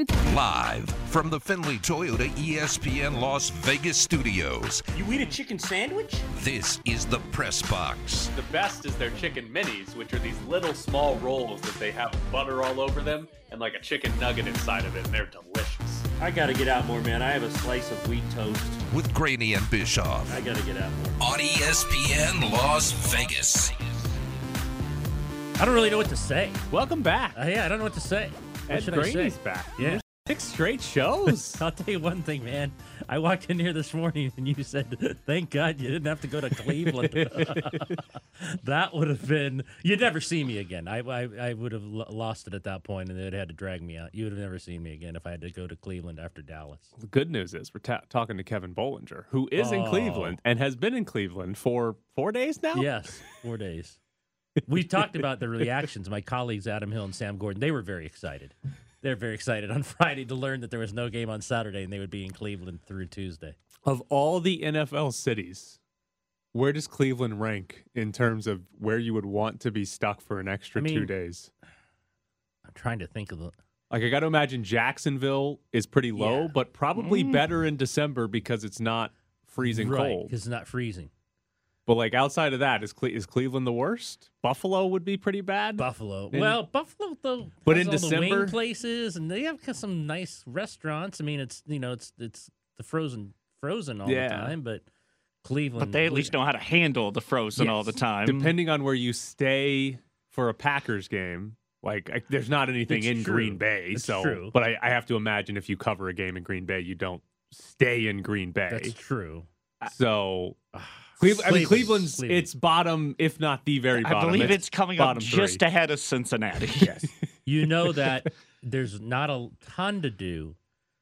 weekend? Live from the Findlay Toyota ESPN Las Vegas studios, You eat a chicken sandwich? this is the Press Box. The best is their chicken minis, which are these little small rolls that they have butter all over them and like a chicken nugget inside of it, and they're delicious. I gotta get out more, man. I have a slice of wheat toast. with Graney and Bischoff I gotta get out more. on ESPN Las Vegas. I don't really know what to say. Welcome back. Uh, yeah, I don't know what to say. Ed should I say? Graney's back. Yeah. Six straight shows. I'll tell you one thing, man. I walked in here this morning and you said, "Thank God you didn't have to go to Cleveland." that would have been. You'd never see me again. I I, I would have lost it at that point, and they'd had to drag me out. You would have never seen me again if I had to go to Cleveland after Dallas. the good news is we're ta- talking to Kevin Bolinger, who is in Oh. Cleveland and has been in Cleveland for four days now. Yes, four days. We talked about the reactions. My colleagues Adam Hill and Sam Gordon, they were very excited. They're very excited on Friday to learn that there was no game on Saturday and they would be in Cleveland through Tuesday. Of all the NFL cities, where does Cleveland rank in terms of where you would want to be stuck for an extra I mean, two days? I'm trying to think of the. Like I got to imagine Jacksonville is pretty low, Yeah. but probably mm. better in December because it's not freezing right, cold. because it's not freezing. But like outside of that, is Cle- is Cleveland the worst? Buffalo would be pretty bad. Buffalo. In- well, Buffalo though. But has in all the December? wing places, and they have some nice restaurants. I mean, it's you know, it's it's the frozen frozen all Yeah. the time, but Cleveland. But they at least know how to handle the frozen all the time. Depending on where you stay for a Packers game, like I, there's not anything It's in true. Green Bay. It's so, true. but I, I have to imagine if you cover a game in Green Bay, you don't stay in Green Bay. That's true. So, Cleveland, I mean, Cleveland's Cleveland. it's bottom, if not the very bottom. I believe it's coming up bottom just three. ahead of Cincinnati. Yes. You know that there's not a ton to do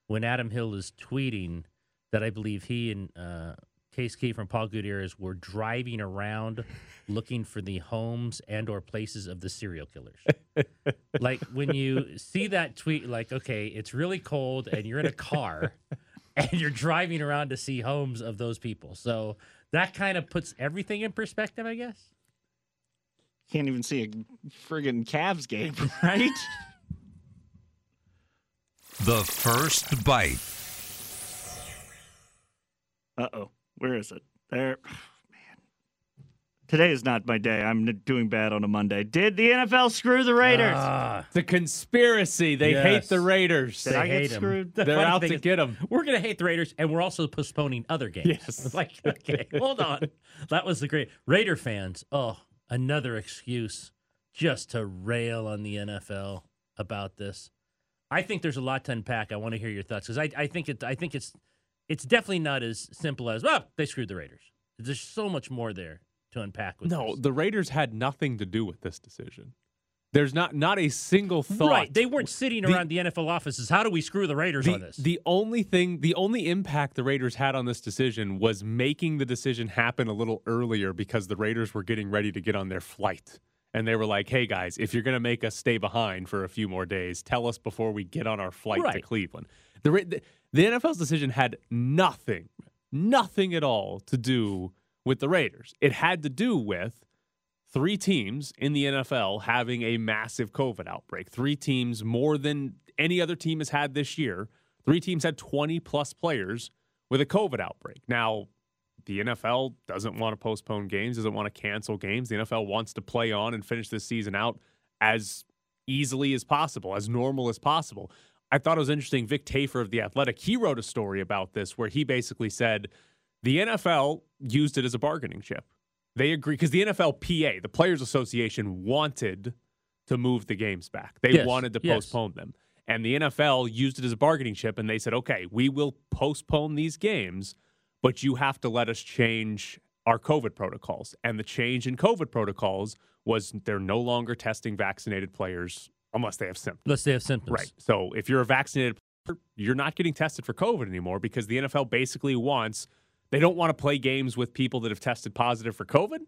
when Adam Hill is tweeting that I believe he and uh, Case Key from Paul Gutierrez were driving around looking for the homes and or places of the serial killers. like when you see that tweet, like, okay, it's really cold and you're in a car and you're driving around to see homes of those people. So that kind of puts everything in perspective, I guess. Can't even see a friggin' Cavs game, right? The first bite. Uh oh. Where is it? There. Man. Today is not my day. I'm doing bad on a Monday. Did the NFL screw the Raiders? Ah, It's a conspiracy. They hate the Raiders. Did I they get hate 'em. screwed? The They're out to is- get them. We're going to hate the Raiders, and we're also postponing other games. Yes. Like, okay, hold on. That was the great Raider fans. Oh, another excuse just to rail on the NFL about this. I think there's a lot to unpack. I want to hear your thoughts because I, I think it. I think it's it's definitely not as simple as well. They screwed the Raiders. There's so much more there to unpack. With No, this. the Raiders had nothing to do with this decision. There's not not a single thought. right. They weren't sitting The- around the NFL offices. How do we screw the Raiders the, on this? the only thing, the only impact the Raiders had on this decision was making the decision happen a little earlier because the Raiders were getting ready to get on their flight. And they were like, hey guys, if you're going to make us stay behind for a few more days, tell us before we get on our flight to Cleveland. The, the, the NFL's decision had nothing, nothing at all to do with the Raiders. It had to do with three teams in the NFL having a massive COVID outbreak. Three teams more than any other team has had this year. Three teams had 20 plus players with a COVID outbreak. Now, the NFL doesn't want to postpone games, doesn't want to cancel games. The NFL wants to play on and finish this season out as easily as possible, as normal as possible. I thought it was interesting. Vic Tafur of The Athletic, he wrote a story about this where he basically said the NFL used it as a bargaining chip. They agree because the NFLPA, the Players Association, wanted to move the games back. They Yes, wanted to yes. postpone them. And the NFL used it as a bargaining chip and they said, okay, we will postpone these games, but you have to let us change our COVID protocols. And the change in COVID protocols was they're no longer testing vaccinated players unless they have symptoms. Unless they have symptoms. Right. So if you're a vaccinated player, you're not getting tested for COVID anymore because the NFL basically wants they don't want to play games with people that have tested positive for COVID.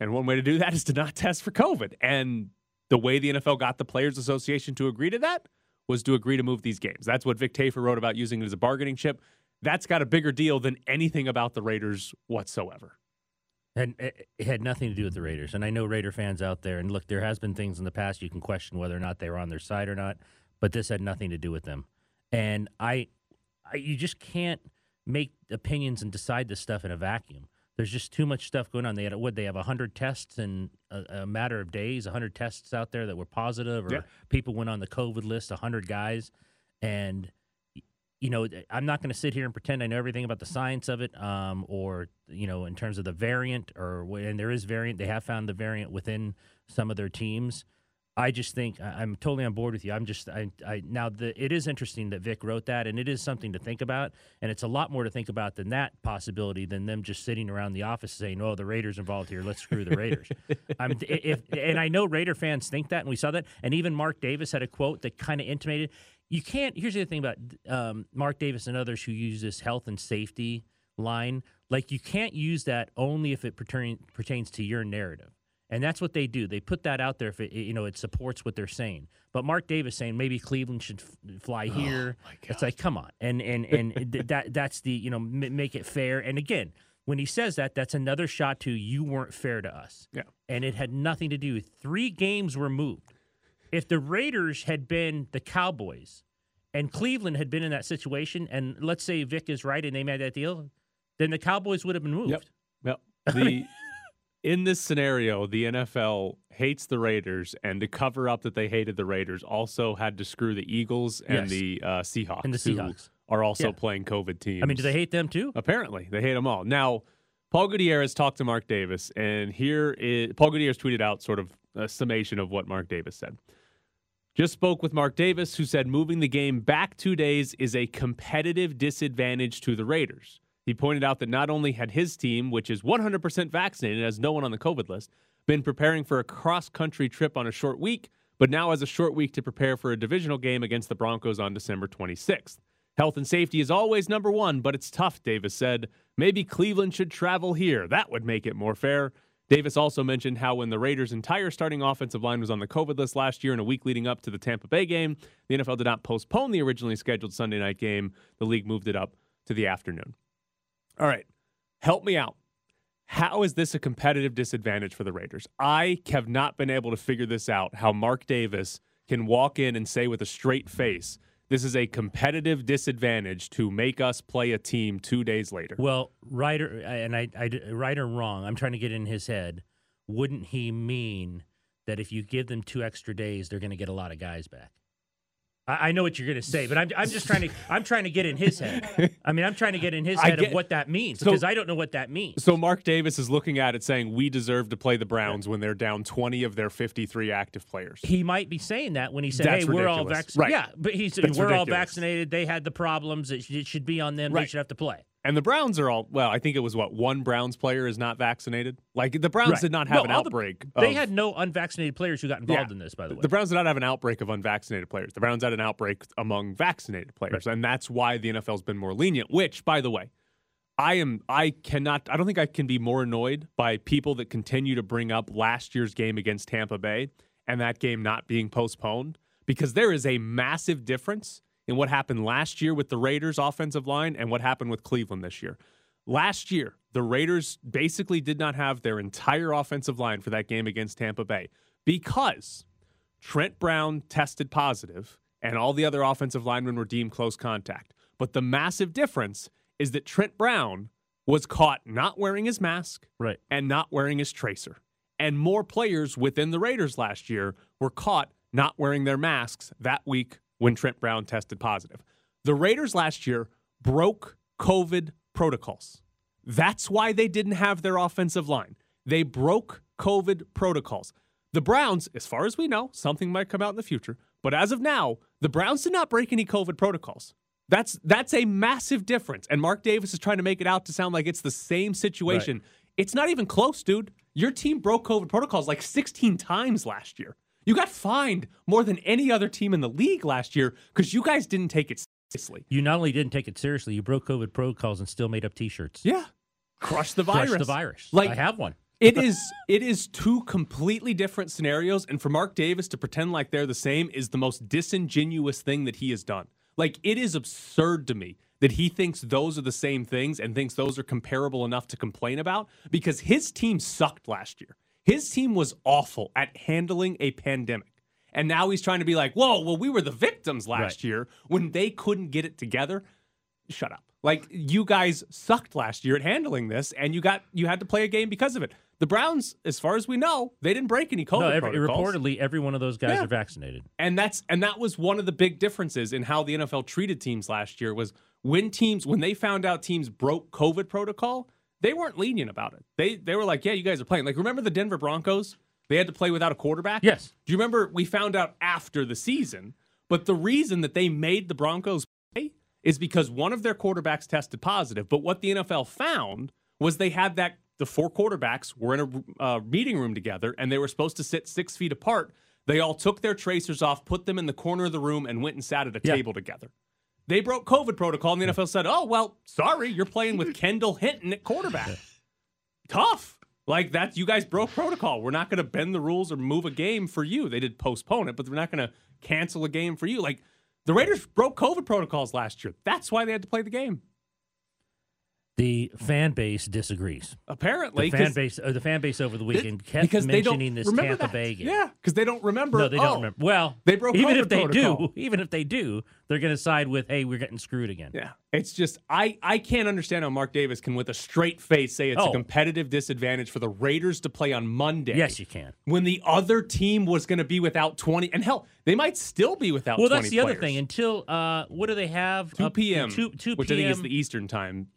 And one way to do that is to not test for COVID. And the way the NFL got the Players Association to agree to that was to agree to move these games. That's what Vic Tafur wrote about using it as a bargaining chip. That's got a bigger deal than anything about the Raiders whatsoever. And it eh, it had nothing to do with the Raiders. And I know Raider fans out there, and look, there has been things in the past you can question whether or not they were on their side or not. but this had nothing to do with them. And I, I you just can't make opinions and decide this stuff in a vacuum. There's just too much stuff going on. They had what they have hundred tests in a, a matter of days, hundred tests out there that were positive, or Yeah. people went on the COVID list, hundred guys, and you know I'm not going to sit here and pretend I know everything about the science of it, um, or you know in terms of the variant, or when there is variant, they have found the variant within some of their teams. I just think I'm totally on board with you. I'm just I, I now the it is interesting that Vic wrote that, and it is something to think about, and it's a lot more to think about than that possibility than them just sitting around the office saying, "Oh, the Raiders involved here. Let's screw the Raiders." I'm if and I know Raider fans think that, and we saw that, and even Mark Davis had a quote that kind of intimated you can't. Here's the other thing about um, Mark Davis and others who use this health and safety line, like you can't use that only if it pertain, pertains to your narrative. And that's what they do. They put that out there if it, you know it supports what they're saying. But Mark Davis saying maybe Cleveland should f- fly oh here. it's like come on, and and and th- that that's the you know m- make it fair. And again, when he says that, that's another shot to you weren't fair to us. Yeah. and it had nothing to do. Three games were moved. If the Raiders had been the Cowboys, and Cleveland had been in that situation, and let's say Vic is right and they made that deal, then the Cowboys would have been moved. Yep. Well, the in this scenario, the NFL hates the Raiders, and to cover up that they hated the Raiders, also had to screw the Eagles and Yes. the uh, Seahawks, And the Seahawks. are also Yeah. playing COVID teams. I mean, do they hate them too? Apparently, they hate them all. Now, Paul Gutierrez talked to Mark Davis, and here is Paul Gutierrez tweeted out sort of a summation of what Mark Davis said. Just spoke with Mark Davis, who said moving the game back two days is a competitive disadvantage to the Raiders. He pointed out that not only had his team, which is 100% vaccinated, has no one on the COVID list, been preparing for a cross country trip on a short week, but now has a short week to prepare for a divisional game against the Broncos on December 26th. Health and safety is always number one, but it's tough, Davis said. Maybe Cleveland should travel here. That would make it more fair. Davis also mentioned how when the Raiders' entire starting offensive line was on the COVID list last year in a week leading up to the Tampa Bay game, the NFL did not postpone the originally scheduled Sunday night game. The league moved it up to the afternoon. All right, help me out. How is this a competitive disadvantage for the Raiders? I have not been able to figure this out. How Mark Davis can walk in and say with a straight face, this is a competitive disadvantage to make us play a team two days later. Well, right or and I, I right or wrong, I'm trying to get in his head. Wouldn't he mean that if you give them two extra days, they're going to get a lot of guys back? I, I know what you're going to say, but I'm, I'm just trying to I'm trying to get in his head. I mean, I'm trying to get in his head get- of what that means So- because I don't know what that means. So Mark Davis is looking at it saying we deserve to play the Browns when they're down 20 of their 53 active players. he might be saying that when he said, That's "Hey, we're all vaccinated." Right. Yeah, but he's That's we're all vaccinated. They had the problems. It should, it should be on them. They should have to play. And the Browns are all well, I think it was what one Browns player is not vaccinated. Like the Browns Right. did not have No, an all the- outbreak. They of- had no unvaccinated players who got involved Yeah. in this. By the way, The Browns did not have an outbreak of unvaccinated players. The Browns had an outbreak among vaccinated players, and that's why the NFL's been more lenient. Which, by the way, I am I cannot I don't think I can be more annoyed by people that continue to bring up last year's game against Tampa Bay and that game not being postponed because there is a massive difference in what happened last year with the Raiders offensive line and what happened with Cleveland this year. Last year, the Raiders basically did not have their entire offensive line for that game against Tampa Bay because Trent Brown tested positive and all the other offensive linemen were deemed close contact. But the massive difference is that Trent Brown was caught not wearing his mask right. and not wearing his tracer. And more players within the Raiders last year were caught not wearing their masks that week when Trent Brown tested positive. The Raiders last year broke COVID protocols. That's why they didn't have their offensive line. They broke COVID protocols. The Browns, as far as we know, something might come out in the future, but as of now, the Browns did not break any COVID protocols. That's that's a massive difference. And Mark Davis is trying to make it out to sound like it's the same situation. It's not even close, dude. Your team broke COVID protocols like 16 times last year. You got fined more than any other team in the league last year because you guys didn't take it seriously. You not only didn't take it seriously, you broke COVID protocols and still made up T-shirts. Yeah. Crush the Crush virus. the virus. Like I have one. it is it is two completely different scenarios and for Mark Davis to pretend like they're the same is the most disingenuous thing that he has done. Like it is absurd to me that he thinks those are the same things and thinks those are comparable enough to complain about because his team sucked last year. His team was awful at handling a pandemic. And now he's trying to be like, whoa, well, we were the victims last Right. year when they couldn't get it together. Shut up. Like you guys sucked last year at handling this, and you got you had to play a game because of it. The Browns, as far as we know, they didn't break any COVID no, every, protocols reportedly every one of those guys Yeah. are vaccinated. and that's and that was one of the big differences in how the NFL treated teams last year was when teams when they found out teams broke COVID protocol, they weren't lenient about it. They they were like, "Yeah, you guys are playing." Like remember the Denver Broncos? They had to play without a quarterback? Yes. Do you remember we found out after the season, but the reason that they made the Broncos play is because one of their quarterbacks tested positive, but what the NFL found was they had that the four quarterbacks were in a uh, meeting room together and they were supposed to sit six feet apart. They all took their tracers off, put them in the corner of the room, and went and sat at a Yeah. table together. They broke COVID protocol, and the NFL said, "Oh well, sorry, you're playing with Kendall Hinton at quarterback. Tough." Like that's you guys broke protocol. We're not going to bend the rules or move a game for you. They did postpone it, but we're not going to cancel a game for you. Like the Raiders broke COVID protocols last year. That's why they had to play the game. The fan base disagrees. Apparently, The fan 'cause- base, uh, the fan base over the weekend kept because they don't mentioning this remember Tampa that. Bay game. Yeah, because they don't remember. No, they don't oh, remember. Well, they broke even COVID if they protocol. do, even if they do, they're going to side with, "Hey, we're getting screwed again." Yeah, it's just I I can't understand how Mark Davis can, with a straight face, say it's a Oh. competitive disadvantage for the Raiders to play on Monday. Yes, you can. when the other team was going to be without 20 and hell they might still be without Well, 20 that's the other thing. Until uh, what do they have? 2 Up- p.m. Two, 2 which I think is the Eastern time.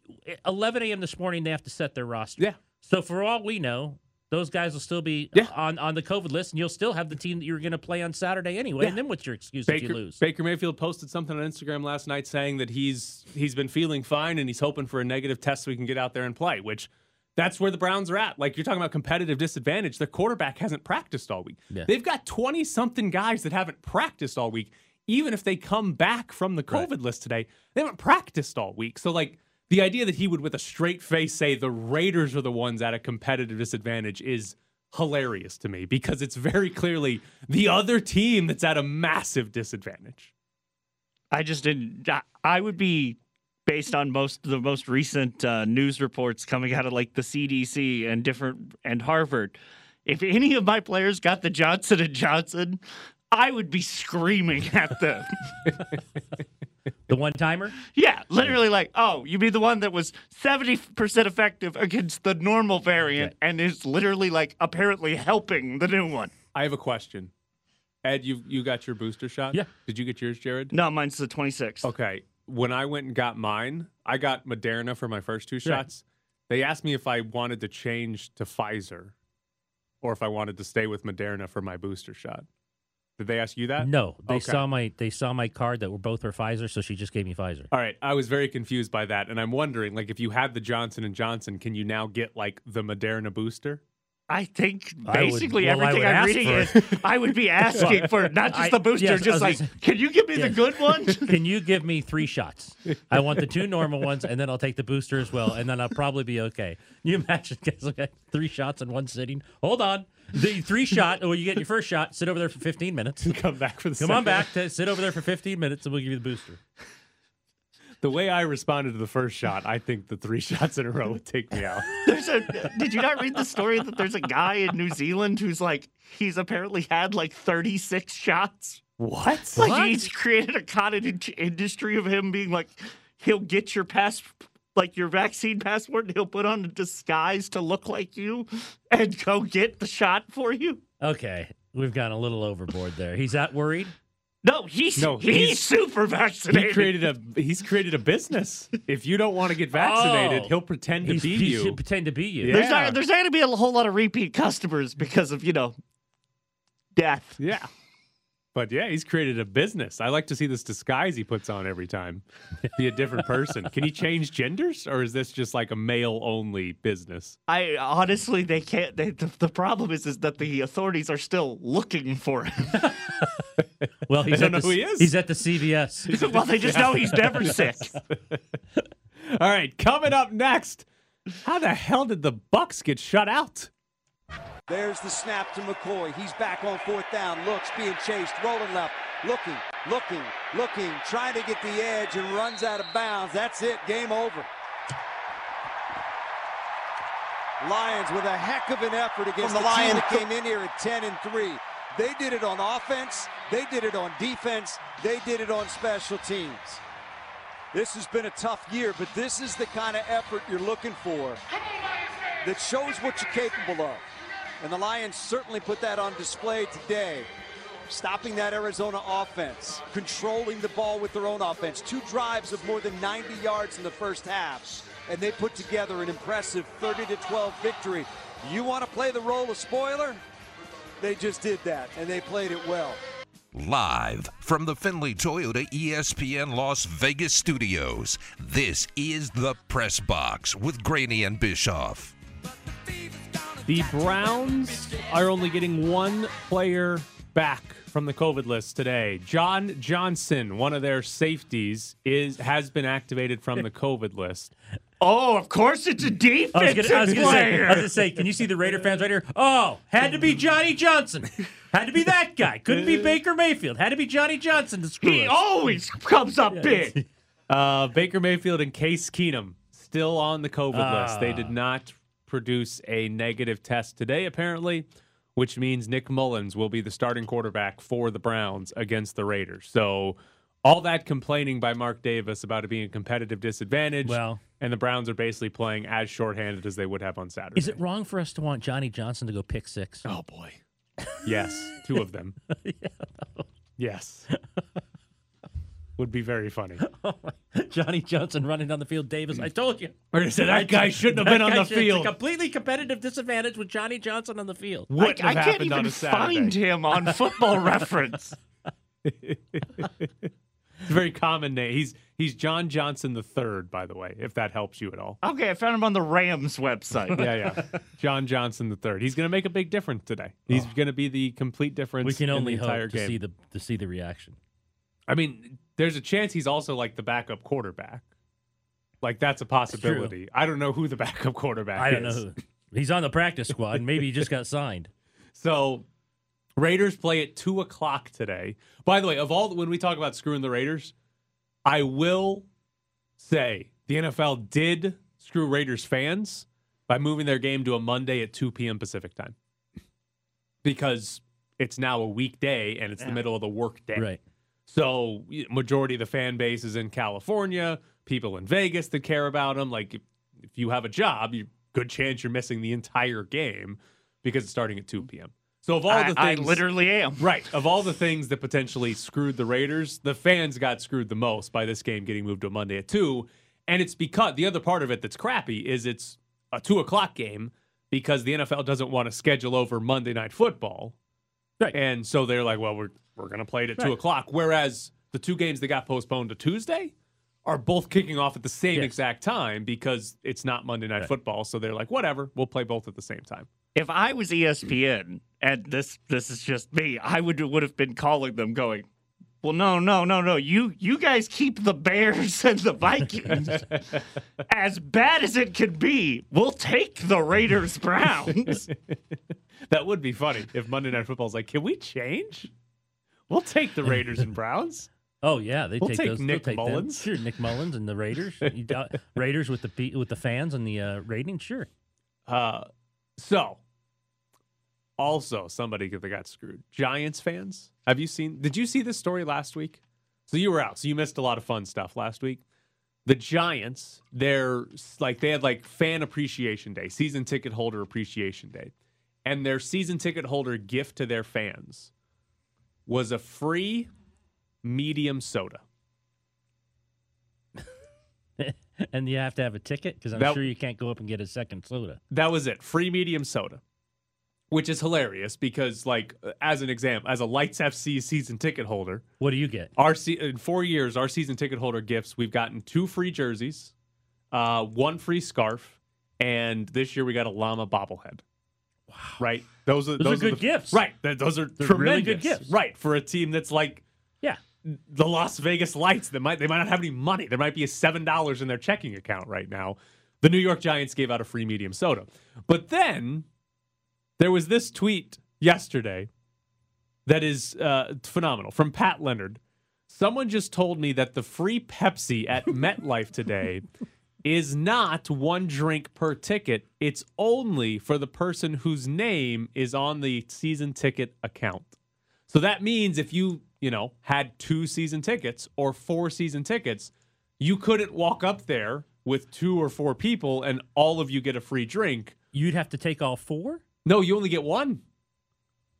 11 a.m. this morning. They have to set their roster. Yeah. So for all we know, those guys will still be Yeah. Uh, on on the COVID list, and you'll still have the team that you're going to play on Saturday anyway. Yeah. And then what's your excuse if Baker, you lose? Baker Mayfield posted something on Instagram last night saying that he's he's been feeling fine and he's hoping for a negative test so he can get out there and play, which that's where the Browns are at. Like you're talking about competitive disadvantage. Their quarterback hasn't practiced all week. Yeah. They've got 20 something guys that haven't practiced all week. Even if they come back from the COVID Right. list today, they haven't practiced all week. So like the idea that he would with a straight face say the Raiders are the ones at a competitive disadvantage is hilarious to me because it's very clearly the other team that's at a massive disadvantage. I just didn't. I- would be based on most the most recent uh, news reports coming out of like the CDC and different and Harvard. If any of my players got the Johnson and Johnson, I would be screaming at them. The one timer. yeah, literally like, oh, you mean the one that was seventy percent effective against the normal variant and is literally like apparently helping the new one. I have a question. Ed, you you got your booster shot? Yeah. Did you get yours, Jared? No, mine's the twenty sixth. Okay. When I went and got mine, I got Moderna for my first two shots. They asked me if I wanted to change to Pfizer or if I wanted to stay with Moderna for my booster shot. Did they ask you that? No, they Okay. saw my they saw my card that were both are Pfizer, so she just gave me Pfizer. All right, I was very confused by that, and I'm wondering, like, if you had the Johnson and Johnson, can you now get like the Moderna booster? I think I would- basically well, everything would I'm reading is I would be asking for not just the booster, I was just like, say- can you give me the good one? Can you give me three shots? I want the two normal ones, and then I'll take the booster as well, and then I'll probably be okay. You imagine guys okay, three shots in one sitting? Hold on, the three shot. Well, you get your first shot. Sit over there for fifteen minutes. Come back for the Come on back to sit over there for fifteen minutes, and we'll give you the booster. The way I responded to the first shot, I think the three shots in a row would take me out. There's a. Did you not read the story that there's a guy in New Zealand who's like he's apparently had like 36 shots. What? Like he's created a cottage industry of him being like, he'll get your pass, like your vaccine passport, and he'll put on a disguise to look like you, and go get the shot for you. Okay, we've gone a little overboard there. He's that worried. No, he's No, he's, he's- super He vaccinated. created a he's created a business. If you don't want to get vaccinated, Oh. he'll pretend to He's, be he you. should pretend to be you. Yeah. There's not there's not going to be a whole lot of repeat customers because of you know death. Yeah. But yeah, he's created a business. I like to see this disguise he puts on every time. Be a different person. Can he change genders or is this just like a male only business? I honestly they can't. They, the, the problem is is that the authorities are still looking for him. Well, he's don't know the, who he is. He's at the CVS. well, they just know he's never sick. All right, coming up next. How the hell did the Bucks get shut out? There's the snap to McCoy. He's back on fourth down. Looks, being chased, rolling left, looking, looking, looking, trying to get the edge and runs out of bounds. That's it. Game over. Lions with a heck of an effort against From the the, team Lions. that came in here at 10 and 3. They did it on offense, they did it on defense, they did it on special teams. This has been a tough year, but this is the kind of effort you're looking for that shows what you're capable of. And the Lions certainly put that on display today. Stopping that Arizona offense, controlling the ball with their own offense. Two drives of more than 90 yards in the first half. And they put together an impressive 30 to 12 victory. You want to play the role of spoiler? They just did that, and they played it well. Live from the Findlay Toyota ESPN Las Vegas studios, this is the Press Box with Graney and Bischoff. The Browns are only getting one player back from the COVID list today. John Johnson, one of their safeties, is has been activated from the COVID list. Oh, of course it's a I was defensive gonna, I was gonna say, player. I was gonna say, can you see the Raider fans right here? Oh, had to be Johnny Johnson. Had to be that guy. Couldn't be Baker Mayfield. Had to be Johnny Johnson to screw he us. always comes up big. Uh, Baker Mayfield and Case Keenum still on the COVID list. They Ah. did not produce a negative test today, apparently, which means Nick Mullens will be the starting quarterback for the Browns against the Raiders. So all that complaining by Mark Davis about it being a competitive disadvantage. Well- and the Browns are basically playing as shorthanded as they would have on Saturday. Is it wrong for us to want Johnny Johnson to go pick six? Oh boy. Yes, two of them. Yes. Would be very funny. Oh Johnny Johnson running down the field. Davis, I told you. Or to say that guy shouldn't have been on the should- it's field. a completely competitive disadvantage with Johnny Johnson on the field. Wouldn't I can't happened on even a Saturday. find him on Football Reference. It's a very common name. He's he's John Johnson the third, by the way, if that helps you at all. Okay, I found him on the Rams website. Yeah, yeah. John Johnson the third. He's going to make a big difference today. He's oh. going to be the complete difference. We can in only the entire hope to game. see the to see the reaction. I mean, there's a chance he's also like the backup quarterback. Like that's a possibility. I don't know who the backup quarterback I don't know is. who. He's on the practice squad. Maybe he just got signed. So Raiders play at two o'clock today. By the way, of all when we talk about screwing the Raiders, I will say the NFL did screw Raiders fans by moving their game to a Monday at 2 p.m. Pacific time. Because it's now a weekday and it's the middle of the workday. Right. So majority of the fan base is in California. People in Vegas that care about them. Like if, if you have a job, you good chance you're missing the entire game because it's starting at 2 mm-hmm. p.m. So of all I, the I things, literally am. right, of all the things that potentially screwed the Raiders, the fans got screwed the most by this game getting moved to a Monday at two. And it's because the other part of it that's crappy is it's a two o'clock game because the NFL doesn't want to schedule over Monday night football. Right. And so they're like, well, we're we're gonna play it at two o'clock. Whereas the two games that got postponed to Tuesday are both kicking off at the same Yes. exact time because it's not Monday night football. So they're like, whatever, we'll play both at the same time. If I was ESPN, and this this is just me, I would would have been calling them, going, "Well, no, no, no, no. You you guys keep the Bears and the Vikings. as bad as it could be, we'll take the Raiders Browns. That would be funny if Monday Night Football's like, can we change? We'll take the Raiders and Browns. Oh yeah, they We'll take, take those. Nick take them. Mullens. Sure, Nick Mullens and the Raiders. You doubt- Raiders with the with the fans and the uh, ratings. Sure. Uh, so, also somebody that got screwed. Giants fans, have you seen? Did you see this story last week? So you were out, so you missed a lot of fun stuff last week. The Giants, they're like they had like fan appreciation day, season ticket holder appreciation day, and their season ticket holder gift to their fans was a free medium soda. and you have to have a ticket because I'm That- sure you can't go up and get a second soda. That was it. Free medium soda. Which is hilarious because, like, as an example, as a Lights FC season ticket holder, What do you get? our se- in four years, our season ticket holder gifts, we've gotten two free jerseys, uh, one free scarf, and this year we got a llama bobblehead. Wow! Right? Those are Those are the- good gifts. Right? th- those are They're really tremendous. good gifts. Right for a team that's like Yeah. the Las Vegas Lights. That might they might not have any money. There might be a seven dollars in their checking account right now. The New York Giants gave out a free medium soda, but then there was this tweet yesterday that is uh, phenomenal from Pat Leonard. Someone just told me that the free Pepsi at MetLife today is not one drink per ticket. It's only for the person whose name is on the season ticket account. So that means if you, you know, had two season tickets or four season tickets, you couldn't walk up there with two or four people and all of you get a free drink. You'd have to take all four No, you only get one.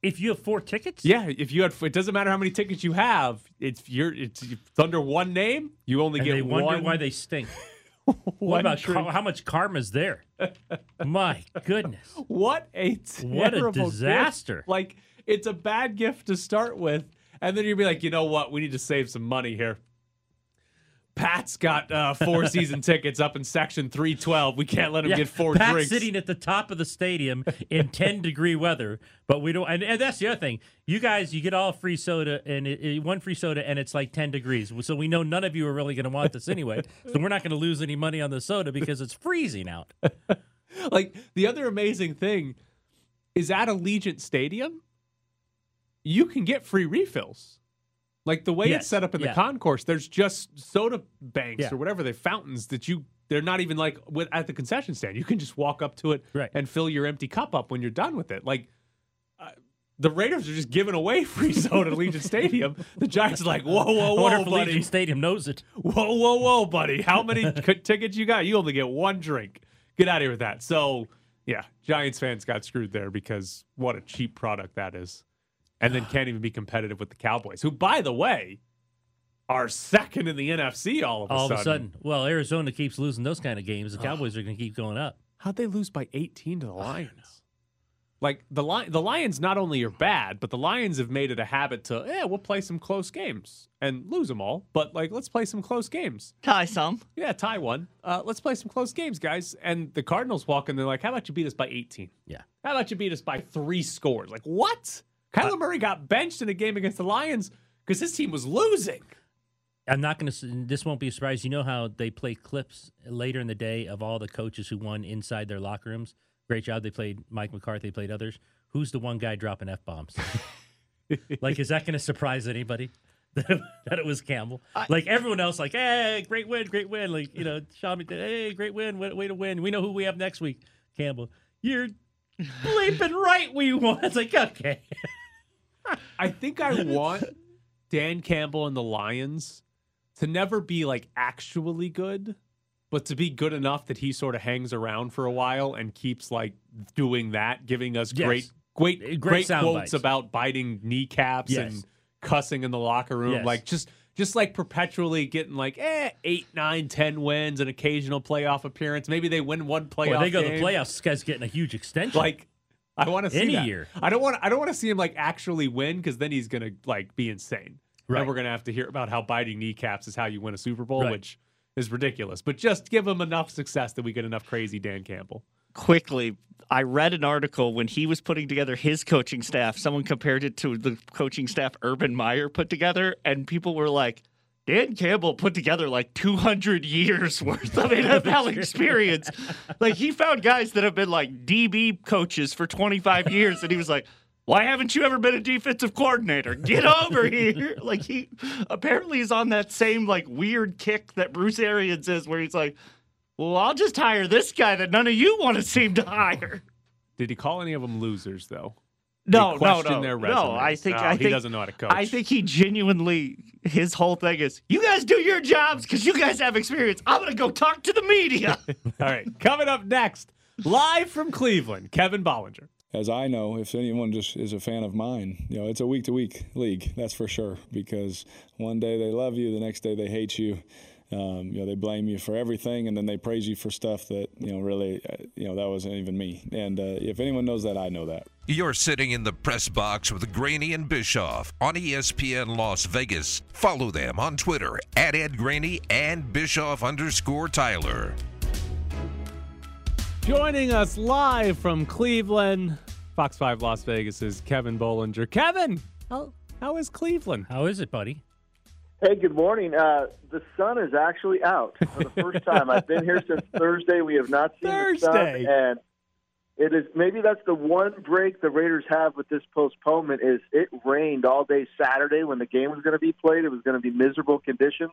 if you have four tickets. Yeah, if you had, it doesn't matter how many tickets you have. It's you're it's, it's under one name. You only And get they wonder one. why they stink. What about car- how much karma's there? My goodness. What a What a terrible gift. disaster. Like it's a bad gift to start with, and then you'd be like, you know what? We need to save some money here. Pat's got uh, four season tickets up in section three twelve. We can't let him Yeah, get four Pat's drinks. sitting at the top of the stadium in 10 degree weather, but we don't. And, and that's the other thing. You guys, you get all free soda and it, it- one free soda, and it's like 10 degrees. So we know none of you are really going to want this anyway. so we're not going to lose any money on the soda because it's freezing out. like the other amazing thing is at Allegiant Stadium, you can get free refills. Like the way Yes, it's set up in yeah. the concourse, there's just soda banks Yeah. or whatever they fountains that you they're not even like with, at the concession stand. You can just walk up to it Right. and fill your empty cup up when you're done with it. Like uh, the Raiders are just giving away free soda at Allegiant Stadium. The Giants are like, whoa, whoa, whoa, if buddy, Allegiant Stadium knows it. whoa, whoa, whoa, buddy. How many c- tickets you got? You only get one drink. Get out of here with that. So, yeah, Giants fans got screwed there because what a cheap product that is. And then can't even be competitive with the Cowboys, who, by the way, are second in the NFC all of a All sudden. of a sudden, well, Arizona keeps losing those kind of games. The Cowboys are going to keep going up. How'd they lose by 18 to the Lions? Like the Li- the Lions not only are bad, but the Lions have made it a habit to, yeah, we'll play some close games and lose them all, but like let's play some close games. Tie some. Yeah, tie one. Uh, let's play some close games, guys. And the Cardinals walk in, they're like, how about you beat us by 18? Yeah. How about you beat us by three scores? Like, what? Kyler Murray got benched in a game against the Lions because his team was losing. I'm not going to. This won't be a surprise. You know how they play clips later in the day of all the coaches who won inside their locker rooms. Great job. They played Mike McCarthy. They played others. Who's the one guy dropping f bombs? like, is that going to surprise anybody? that it was Campbell. like everyone else, like, hey, great win, great win. Like, you know, Sean, hey, great win, way, way to win. We know who we have next week. Campbell, you're bleeping right. We won. It's like, okay. I think I want Dan Campbell and the Lions to never be like actually good, but to be good enough that he sort of hangs around for a while and keeps like doing that, giving us Yes. great, great, Great great, quotes bites. about biting kneecaps Yes. and cussing in the locker room, Yes. like just. Just like perpetually getting like eh, eight, nine, ten wins, an occasional playoff appearance. Maybe they win one playoff. Well, they go to game. the playoffs. This guy's getting a huge extension. Like, I want to see Any that. year. I don't want. I don't want to see him like actually win because then he's gonna like be insane. Right. And we're gonna have to hear about how biting kneecaps is how you win a Super Bowl, Right. which is ridiculous. But just give him enough success that we get enough crazy Dan Campbell. quickly i read an article when he was putting together his coaching staff someone compared it to the coaching staff urban meyer put together and people were like dan campbell put together like 200 years worth of nfl experience like he found guys that have been like db coaches for 25 years and he was like why haven't you ever been a defensive coordinator? Get over here. Like he apparently is on that same like weird kick that Bruce Arians is where he's like, well, I'll just hire this guy that none of you want to seem to hire. Did he call any of them losers though? No, he no, question no, their no. I think No, I he think doesn't know how to coach. I think he genuinely his whole thing is, you guys do your jobs because you guys have experience. I'm gonna go talk to the media. All right, coming up next, live from Cleveland, Kevin Bolinger. as I know, if anyone just is a fan of mine, you know, it's a week to week league, that's for sure. Because one day they love you, the next day they hate you. Um, you know, they blame you for everything, and then they praise you for stuff that you know really, uh, you know, that wasn't even me. And uh, if anyone knows that, I know that. You're sitting in the press box with Graney and Bischoff on ESPN Las Vegas. Follow them on Twitter at Ed Graney and Bischoff underscore Tyler. Joining us live from Cleveland, Fox 5 Las Vegas' is Kevin Bolinger. Kevin, how, how is Cleveland? How is it, buddy? Hey, good morning. Uh, the sun is actually out for the first time. I've been here since Thursday. We have not seen Thursday. the sun, and it is maybe that's the one break the Raiders have with this postponement is it rained all day Saturday when the game was going to be played. It was going to be miserable conditions.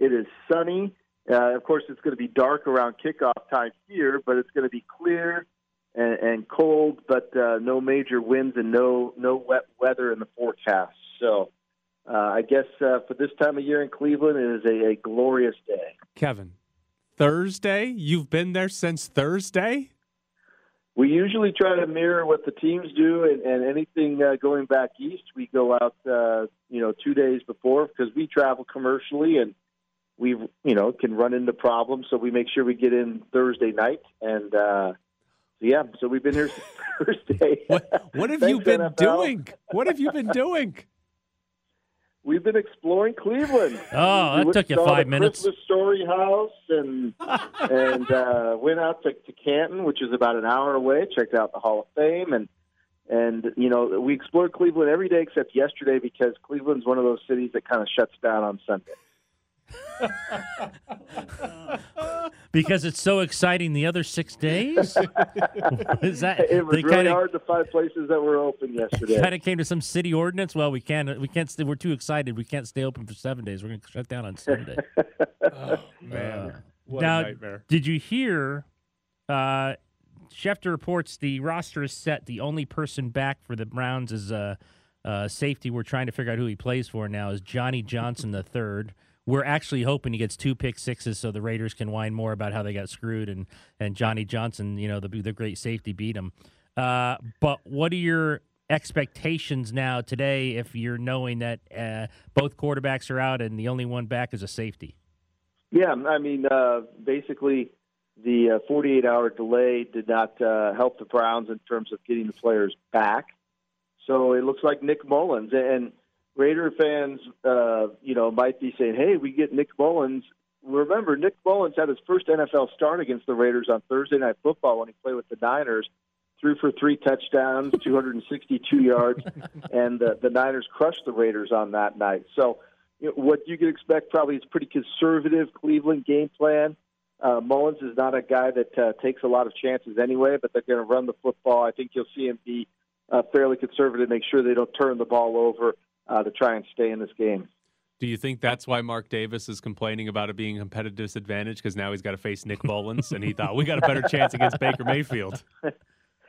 It is sunny. Uh, of course, it's going to be dark around kickoff time here, but it's going to be clear and, and cold, but uh, no major winds and no no wet weather in the forecast. So uh, I guess uh, for this time of year in Cleveland, it is a, a glorious day. Kevin, Thursday? You've been there since Thursday? We usually try to mirror what the teams do, and, and anything uh, going back east, we go out, uh, you know, two days before because we travel commercially and we, you know, can run into problems. So we make sure we get in Thursday night, and uh, yeah, so we've been here since Thursday. What, what have you been NFL. doing? What have you been doing? We've been exploring Cleveland. Oh, We that went took you five minutes. Christmas Story House and and uh, went out to, to Canton, which is about an hour away. Checked out the Hall of Fame and and you know we explored Cleveland every day except yesterday because Cleveland's one of those cities that kind of shuts down on Sunday. Because it's so exciting the other six days? Is that It was really kinda, hard to find places that were open yesterday. Kind of came to some city ordinance. Well, we can't. We can't. Stay, we're too excited. We can't stay open for seven days. We're going to shut down on Sunday. Man, what now, a nightmare. did you hear? Uh, Schefter reports the roster is set. The only person back for the Browns is uh, uh, safety. We're trying to figure out who he plays for now. Is Johnny Johnson the third? We're actually hoping he gets two pick sixes so the Raiders can whine more about how they got screwed and and Johnny Johnson, you know, the the great safety beat him. Uh, but what are your expectations now today if you're knowing that uh, both quarterbacks are out and the only one back is a safety? Yeah, I mean, uh, basically, the uh, 48 hour delay did not uh, help the Browns in terms of getting the players back. So it looks like Nick Mullens and Raider fans, uh, you know, might be saying, "Hey, we get Nick Mullens." Remember, Nick Mullens had his first NFL start against the Raiders on Thursday Night Football when he played with the Niners. Threw for three touchdowns, 262 yards, and uh, the Niners crushed the Raiders on that night. So, you know, what you can expect probably is pretty conservative Cleveland game plan. Uh, Mullens is not a guy that uh, takes a lot of chances anyway, but they're going to run the football. I think you'll see him be uh, fairly conservative, make sure they don't turn the ball over uh, to try and stay in this game. Do you think that's why Mark Davis is complaining about it being a competitive disadvantage because now he's got to face Nick Mullens and he thought we got a better chance against Baker Mayfield?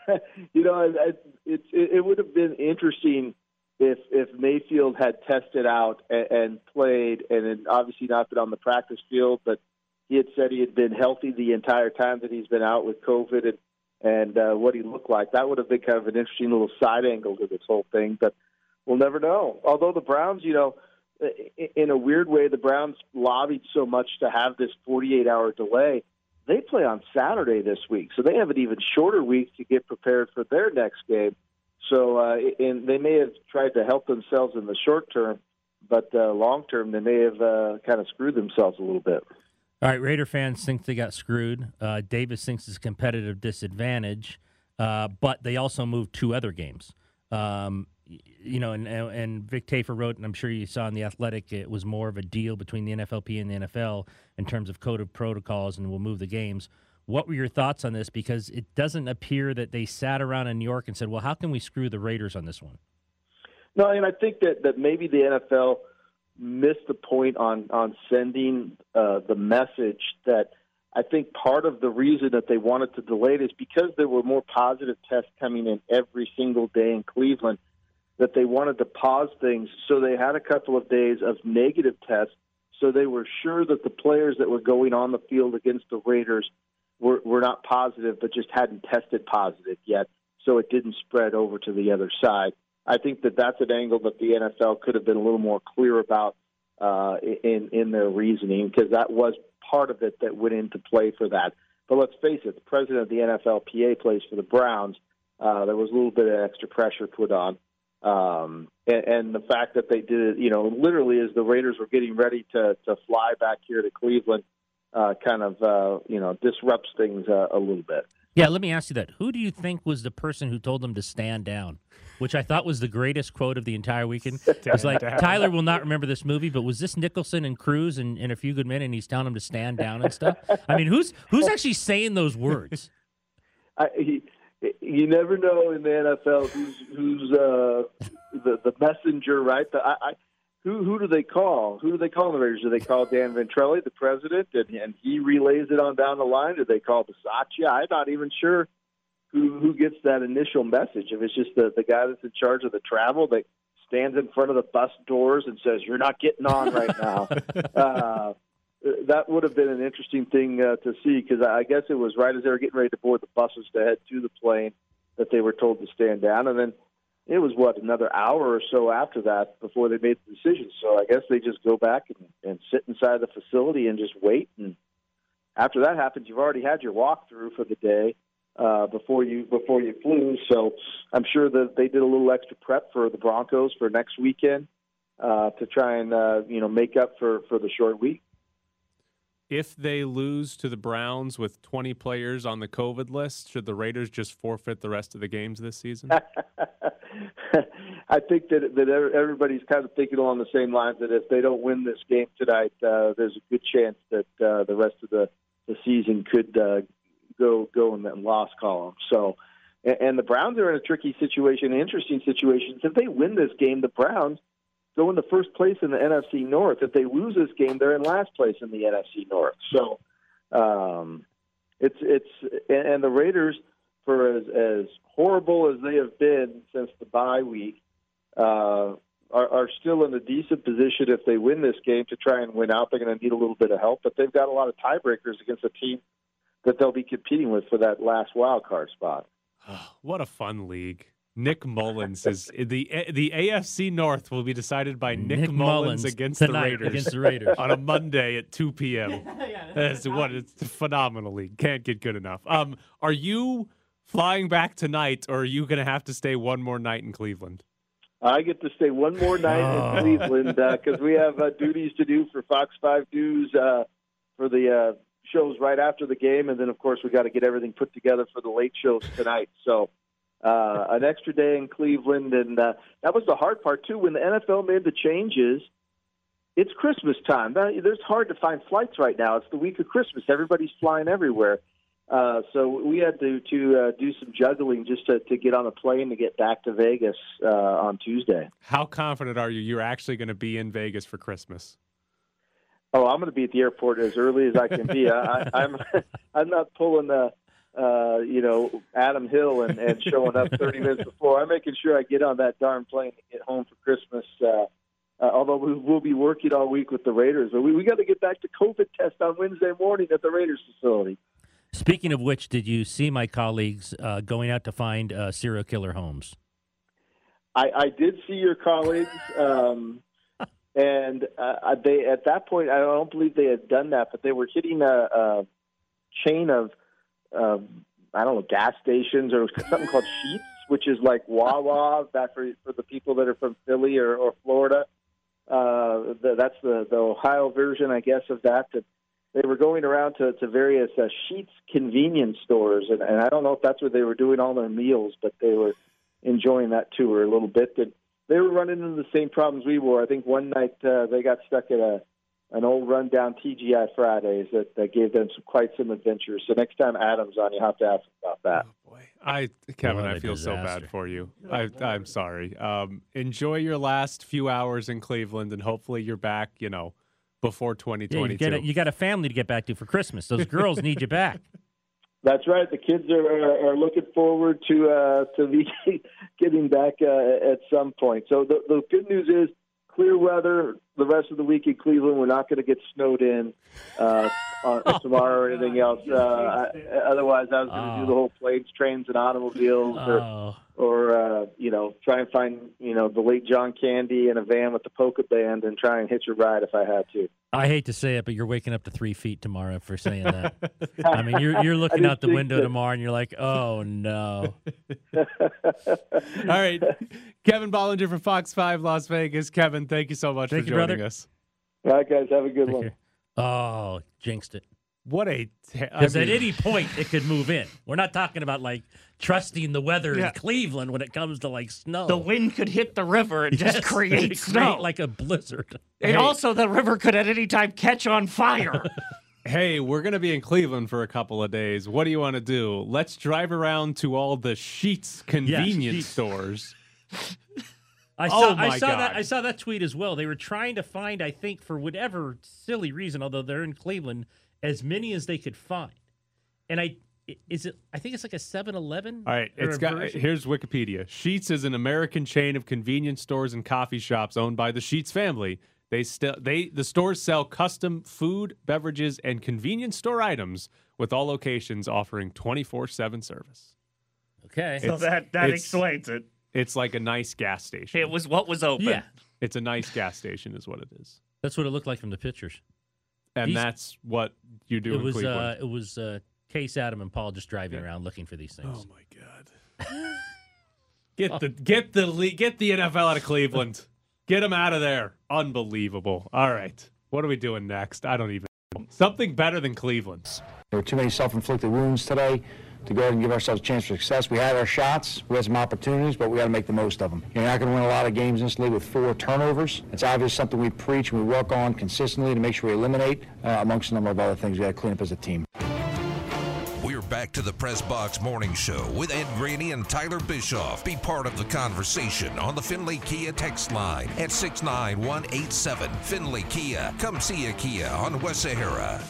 you know, it, it, it would have been interesting if if Mayfield had tested out and, and played, and had obviously not been on the practice field, but he had said he had been healthy the entire time that he's been out with COVID, and and uh, what he looked like. That would have been kind of an interesting little side angle to this whole thing, but we'll never know. Although the Browns, you know, in a weird way, the Browns lobbied so much to have this 48 hour delay. They play on Saturday this week, so they have an even shorter week to get prepared for their next game. So, uh, and they may have tried to help themselves in the short term, but uh, long term, they may have uh, kind of screwed themselves a little bit. All right, Raider fans think they got screwed. Uh, Davis thinks it's competitive disadvantage, uh, but they also moved two other games. Um, you know, and, and Vic Tafur wrote, and I'm sure you saw in the Athletic, it was more of a deal between the NFLP and the NFL in terms of COVID protocols, and we'll move the games. What were your thoughts on this? Because it doesn't appear that they sat around in New York and said, "Well, how can we screw the Raiders on this one?" No, I and I think that, that maybe the NFL missed the point on on sending uh, the message that I think part of the reason that they wanted to delay it is because there were more positive tests coming in every single day in Cleveland that they wanted to pause things so they had a couple of days of negative tests so they were sure that the players that were going on the field against the Raiders were, were not positive but just hadn't tested positive yet so it didn't spread over to the other side. I think that that's an angle that the NFL could have been a little more clear about uh, in in their reasoning because that was part of it that went into play for that. But let's face it, the president of the NFLPA plays for the Browns. Uh, there was a little bit of extra pressure put on, um, and, and the fact that they did it, you know, literally as the Raiders were getting ready to to fly back here to Cleveland, uh, kind of uh, you know disrupts things uh, a little bit. Yeah, let me ask you that. Who do you think was the person who told them to stand down? Which I thought was the greatest quote of the entire weekend. It's like down. Tyler will not remember this movie, but was this Nicholson and Cruz and, and a few good men, and he's telling them to stand down and stuff? I mean, who's who's actually saying those words? I, he, you never know in the NFL who's who's uh, the the messenger, right? The, I, I, who who do they call? Who do they call in the Raiders? Do they call Dan Ventrelli, the president, and, and he relays it on down the line? Do they call Bisaccia? I'm not even sure who who gets that initial message. If it's just the the guy that's in charge of the travel that stands in front of the bus doors and says, "You're not getting on right now." uh, that would have been an interesting thing uh, to see because I guess it was right as they were getting ready to board the buses to head to the plane that they were told to stand down, and then it was what another hour or so after that before they made the decision. So I guess they just go back and, and sit inside the facility and just wait. And after that happens, you've already had your walkthrough for the day uh, before you before you flew. So I'm sure that they did a little extra prep for the Broncos for next weekend uh, to try and uh, you know make up for for the short week. If they lose to the Browns with 20 players on the COVID list, should the Raiders just forfeit the rest of the games this season? I think that that everybody's kind of thinking along the same lines that if they don't win this game tonight, uh, there's a good chance that uh, the rest of the the season could uh, go go in that loss column. So, and, and the Browns are in a tricky situation, an interesting situation. If they win this game, the Browns go into first place in the NFC North. If they lose this game, they're in last place in the NFC North. So, um, it's it's and the Raiders, for as as horrible as they have been since the bye week, uh, are, are still in a decent position if they win this game to try and win out. They're going to need a little bit of help, but they've got a lot of tiebreakers against a team that they'll be competing with for that last wild card spot. what a fun league. Nick Mullens is the the AFC North will be decided by Nick, Nick Mullens, Mullens against the Raiders against the Raiders. on a Monday at 2 p.m. That's what it's a phenomenal league. Can't get good enough. Um, are you flying back tonight, or are you going to have to stay one more night in Cleveland? I get to stay one more night Oh. in Cleveland because we have uh, duties to do for Fox Five News uh, for the uh, shows right after the game, and then of course we got to get everything put together for the late shows tonight. So uh, an extra day in Cleveland, and uh, that was the hard part too. When the NFL made the changes, it's Christmas time. There's hard to find flights right now. It's the week of Christmas. Everybody's flying everywhere. Uh, so we had to to uh, do some juggling just to, to get on a plane to get back to Vegas uh, on Tuesday. How confident are you you're actually going to be in Vegas for Christmas? Oh, I'm going to be at the airport as early as I can be. I, I, I'm I'm not pulling the uh, you know Adam Hill and, and showing up 30 minutes before. I'm making sure I get on that darn plane and get home for Christmas. Uh, uh, although we, we'll be working all week with the Raiders, but we, we got to get back to COVID test on Wednesday morning at the Raiders facility. Speaking of which, did you see my colleagues uh, going out to find uh, serial killer homes? I, I did see your colleagues, um, and uh, they at that point I don't believe they had done that, but they were hitting a, a chain of uh, I don't know gas stations or something called Sheetz, which is like Wawa back for for the people that are from Philly or, or Florida. Uh, the, that's the the Ohio version, I guess, of that. That they were going around to, to various uh, Sheetz convenience stores, and, and I don't know if that's where they were doing all their meals, but they were enjoying that tour a little bit. That they were running into the same problems we were. I think one night uh, they got stuck at a an old rundown TGI Fridays that, that gave them some quite some adventures. So next time Adam's on, you have to ask him about that. Oh boy, I Kevin, I I a feel so bad for you. I, I'm sorry. Um, enjoy your last few hours in Cleveland, and hopefully you're back. You know, before Yeah, you, get a, you got a family to get back to for Christmas. Those girls need you back. That's right. The kids are, are, are looking forward to uh, to be getting back uh, at some point. So the, the good news is clear weather the rest of the week in Cleveland. We're not going to get snowed in uh, on, tomorrow or anything else. Uh, I, otherwise, I was going to Oh. do the whole planes, trains, and automobiles, or Oh, or uh, you know try and find you know the late John Candy in a van with the polka band and try and hitch a ride if I had to. I hate to say it, but you're waking up to three feet tomorrow for saying that. I mean, you're you're looking out the window that- tomorrow and you're like, oh no. All right, Kevin Bolinger from Fox Five Las Vegas. Kevin, thank you so much Thank for joining brother. Us. All right, guys, have a good Take one. care. Oh, jinxed it. What a te- I Because at any point it could move in. We're not talking about like trusting the weather Yeah. in Cleveland when it comes to like snow. The wind could hit the river and just create it snow. like a blizzard. and also, the river could at any time catch on fire. hey, we're gonna be in Cleveland for a couple of days. What do you want to do? Let's drive around to all the Sheetz convenience Sheetz. stores. I Oh saw, I my saw that. I saw that tweet as well. They were trying to find, I think, for whatever silly reason, although they're in Cleveland, as many as they could find. And I, i- is it? I think it's like a 7-Eleven. All right, it's got uh, version? here's Wikipedia. Sheetz is an American chain of convenience stores and coffee shops owned by the Sheetz family. They still they the stores sell custom food, beverages, and convenience store items with all locations offering 24/7 service. Okay. So It's- that that explains it. It's like a nice gas station. It was what was open. Yeah, It's a nice gas station is what it is. that's what it looked like from the pictures. And These- that's what you do It in was Cleveland. uh, it was uh, Case, Adam, and Paul just driving around looking for these things. oh my god. get the get the le- get the NFL out of Cleveland. Get them out of there. Unbelievable. All right. What are we doing next? I don't even know. Something better than Cleveland. There were too many self-inflicted wounds today to go ahead and give ourselves a chance for success. We had our shots, we had some opportunities, but we got to make the most of them. You're not going to win a lot of games in this league with four turnovers. It's obviously something we preach and we work on consistently to make sure we eliminate, uh, amongst a number of other things we got to clean up as a team. We're back to the Press Box Morning Show with Ed Graney and Tyler Bischoff. Be part of the conversation on the Findlay Kia text line at 69187. Findlay Kia. Come see a Kia on West Sahara.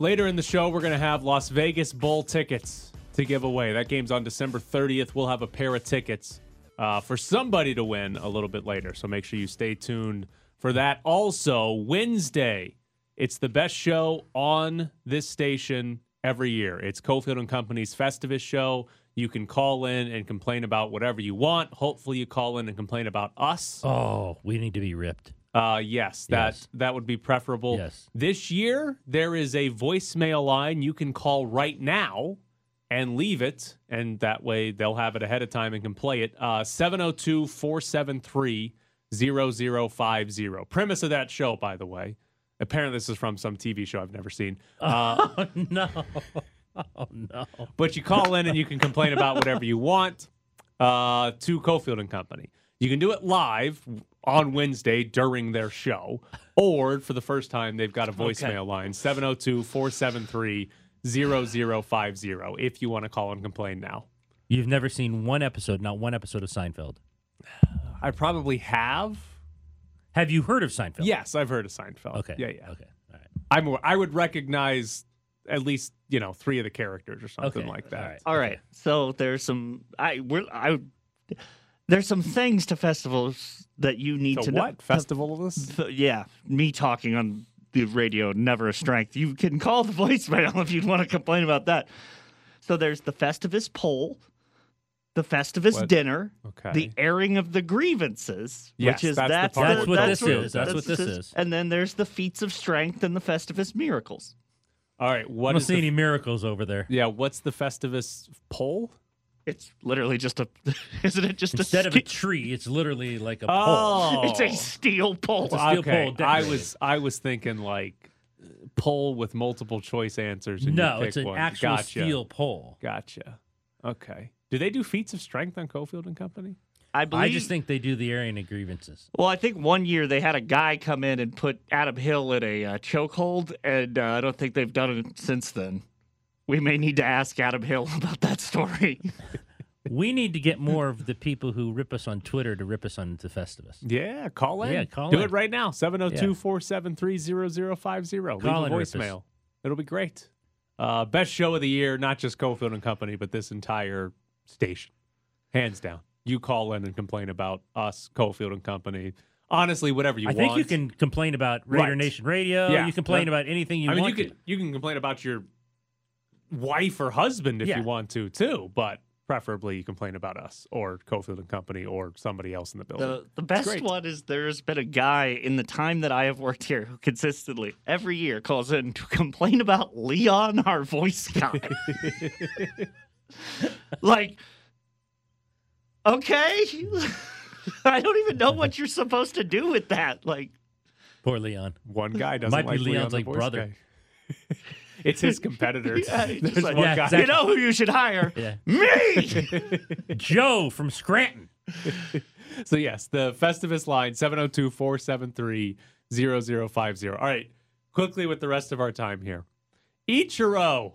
Later in the show, we're going to have Las Vegas Bowl tickets to give away. That game's on December 30th. We'll have a pair of tickets uh, for somebody to win a little bit later. So make sure you stay tuned for that. Also, Wednesday, it's the best show on this station every year. It's Cofield and Company's Festivus show. You can call in and complain about whatever you want. Hopefully, you call in and complain about us. Oh, we need to be ripped. Uh, yes, that Yes. that would be preferable. Yes. This year there is a voicemail line you can call right now and leave it, and that way they'll have it ahead of time and can play it. Uh, 702 473 0050. Premise of that show, by the way. Apparently, this is from some TV show I've never seen. Uh, Oh no. Oh no. but you call in and you can complain about whatever you want uh, to Cofield and Company. You can do it live on Wednesday during their show, or for the first time, they've got a voicemail line 702 473 0050 if you want to call and complain now. You've never seen one episode, not one episode of Seinfeld. I probably have. Have you heard of Seinfeld? Yes, I've heard of Seinfeld. Okay. Yeah, yeah. Okay. All right. I'm, I would recognize at least, you know, three of the characters or something Okay. like that. All right. All right. So there's some I we're I there's some things to festivals that you need So to know. what? Festival of this? F- yeah, me talking on the radio never a strength. You can call the voicemail if you'd want to complain about that. So there's the Festivus poll, the Festivus What? dinner, Okay. the airing of the grievances, Yes, which is that's the that's That's we're what this talking is. That's what this is. And then there's the feats of strength and the Festivus miracles. All right. I don't is see the, any miracles over there. Yeah, what's the Festivus poll? It's literally just a, isn't it just Instead a of a tree, it's literally like a pole. Oh, It's a steel pole. It's a steel okay. pole I was I was thinking like pole with multiple choice answers. And you No, pick it's an one. actual gotcha. steel pole. Gotcha. Okay. Do they do feats of strength on Cofield and Company? I believe. I just think they do the airing of grievances. Well, I think one year they had a guy come in and put Adam Hill in a uh, chokehold, and uh, I don't think they've done it since then. We may need to ask Adam Hill about that story. We need to get more of the people who rip us on Twitter to rip us on the Festivus. Yeah, call in. Yeah, call Do in. it right now. 702-473-0050. Leave a and rip us. voicemail. It'll be great. Uh, best show of the year, not just Cofield and Company, but this entire station. Hands down. You call in and complain about us, Cofield and Company. Honestly, whatever you want. I want. think you can complain about Raider Right. Nation Radio. Yeah. You complain about anything you I mean, want. you can you can complain about your wife or husband if Yeah. you want to too, but preferably you complain about us or Cofield and Company or somebody else in the building. The, the best one is there's been a guy in the time that I have worked here who consistently, every year, calls in to complain about Leon, our voice guy. like, okay. I don't even know what you're supposed to do with that. Like, Poor Leon. One guy doesn't Might be like Leon Leon's, the like, voice brother. guy. it's his competitor. Yeah, he's just There's like, one Yeah, guy. exactly. you know who you should hire? Yeah. Me! Joe from Scranton. So yes, the Festivus line 702-473-0050. All right, quickly with the rest of our time here. Ichiro. All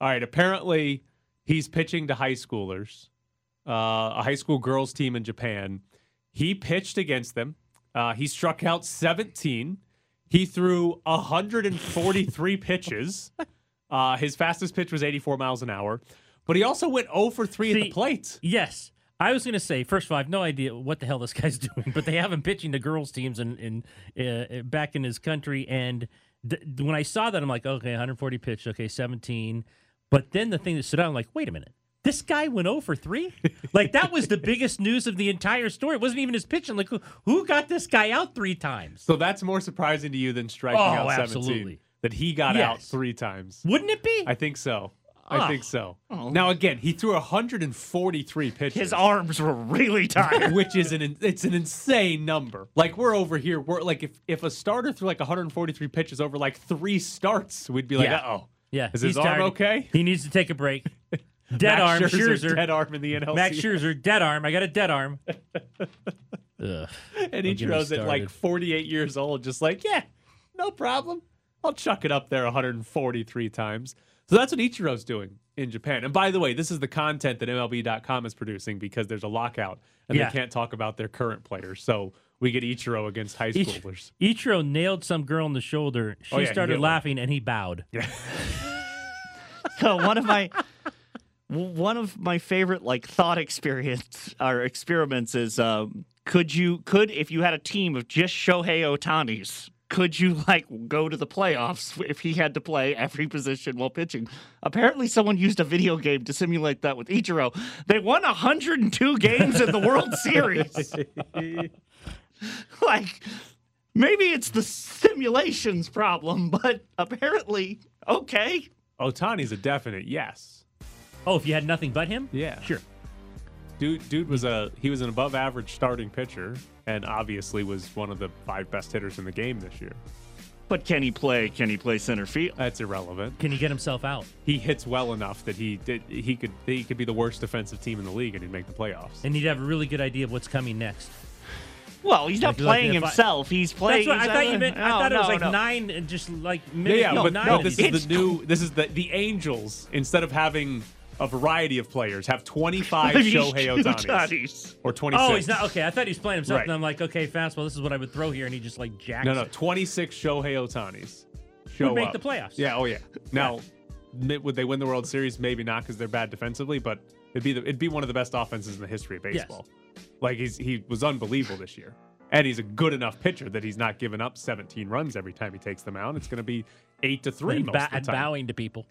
right, apparently he's pitching to high schoolers, uh, a high school girls team in Japan. He pitched against them. Uh, he struck out 17. He threw 143 pitches. Uh, his fastest pitch was 84 miles an hour, but he also went 0 for 3 at the See, plate. Yes. I was going to say, first of all, I have no idea what the hell this guy's doing, but they have him pitching to girls' teams in, in uh, back in his country. And th- when I saw that, I'm like, okay, 140 pitch, okay, 17. But then the thing that stood out, I'm like, wait a minute. This guy went 0 for 3? Like, that was the biggest news of the entire story. It wasn't even his pitching. Like, who, who got this guy out three times? So that's more surprising to you than striking Oh, out 17. absolutely. That he got out three times. Wouldn't it be? I think so. I Ah. think so. Oh. Now again, he threw 143 pitches. His arms were really tired. which is an it's an insane number. Like we're over here, we're like if if a starter threw like 143 pitches over like three starts, we'd be like, Yeah. oh, yeah. is his he's arm tired. okay? He needs to take a break. Dead Max arm, Scherzer, Scherzer. dead arm in the NLCS. Max Scherzer, dead arm. I got a dead arm. Ugh. and Don't get Ichiro's at like 48 years old, just like, yeah, no problem. I'll chuck it up there 143 times. So that's what Ichiro's doing in Japan. And by the way, this is the content that MLB.com is producing because there's a lockout and Yeah. they can't talk about their current players. So we get Ichiro against high Ich- schoolers. Ichiro nailed some girl in the shoulder. Oh, she Oh, yeah, started hit one. laughing and he bowed. Yeah. so one of my one of my favorite like thought experience or experiments is um, could you could if you had a team of just Shohei Otanis could you like go to the playoffs if he had to play every position while pitching? Apparently, someone used a video game to simulate that with Ichiro. They won 102 games in the World Series. like, maybe it's the simulations problem, but apparently, okay. Otani's a definite yes. Oh, if you had nothing but him? Yeah. Sure. Dude, dude was a he was an above average starting pitcher, and obviously was one of the five best hitters in the game this year. But can he play? Can he play center field? That's irrelevant. Can he get himself out? He hits well enough that he did he could he could be the worst defensive team in the league and he'd make the playoffs. And he'd have a really good idea of what's coming next. Well, he's not Like, like playing if I- himself. he's playing. That's what I thought you he's- meant. I thought it was no, like no. nine and just like Yeah, minute, yeah, no, but nine no, and this it's- is the new. This is the the Angels. Instead of having a variety of players, have twenty five Shohei Otanis or twenty six. Oh, he's not okay. I thought he was playing himself, Right. and I'm like, okay, fastball. This is what I would throw here, and he just like jacks. No, no, it. twenty six Shohei Otanis. Show make up. the playoffs. Yeah. Oh yeah. Now, would they win the World Series? Maybe not because they're bad defensively, but it'd be the, it'd be one of the best offenses in the history of baseball. Like he's he was unbelievable this year, and he's a good enough pitcher that he's not giving up 17 runs every time he takes them out. It's going to be eight to three ba- of the and bowing to people.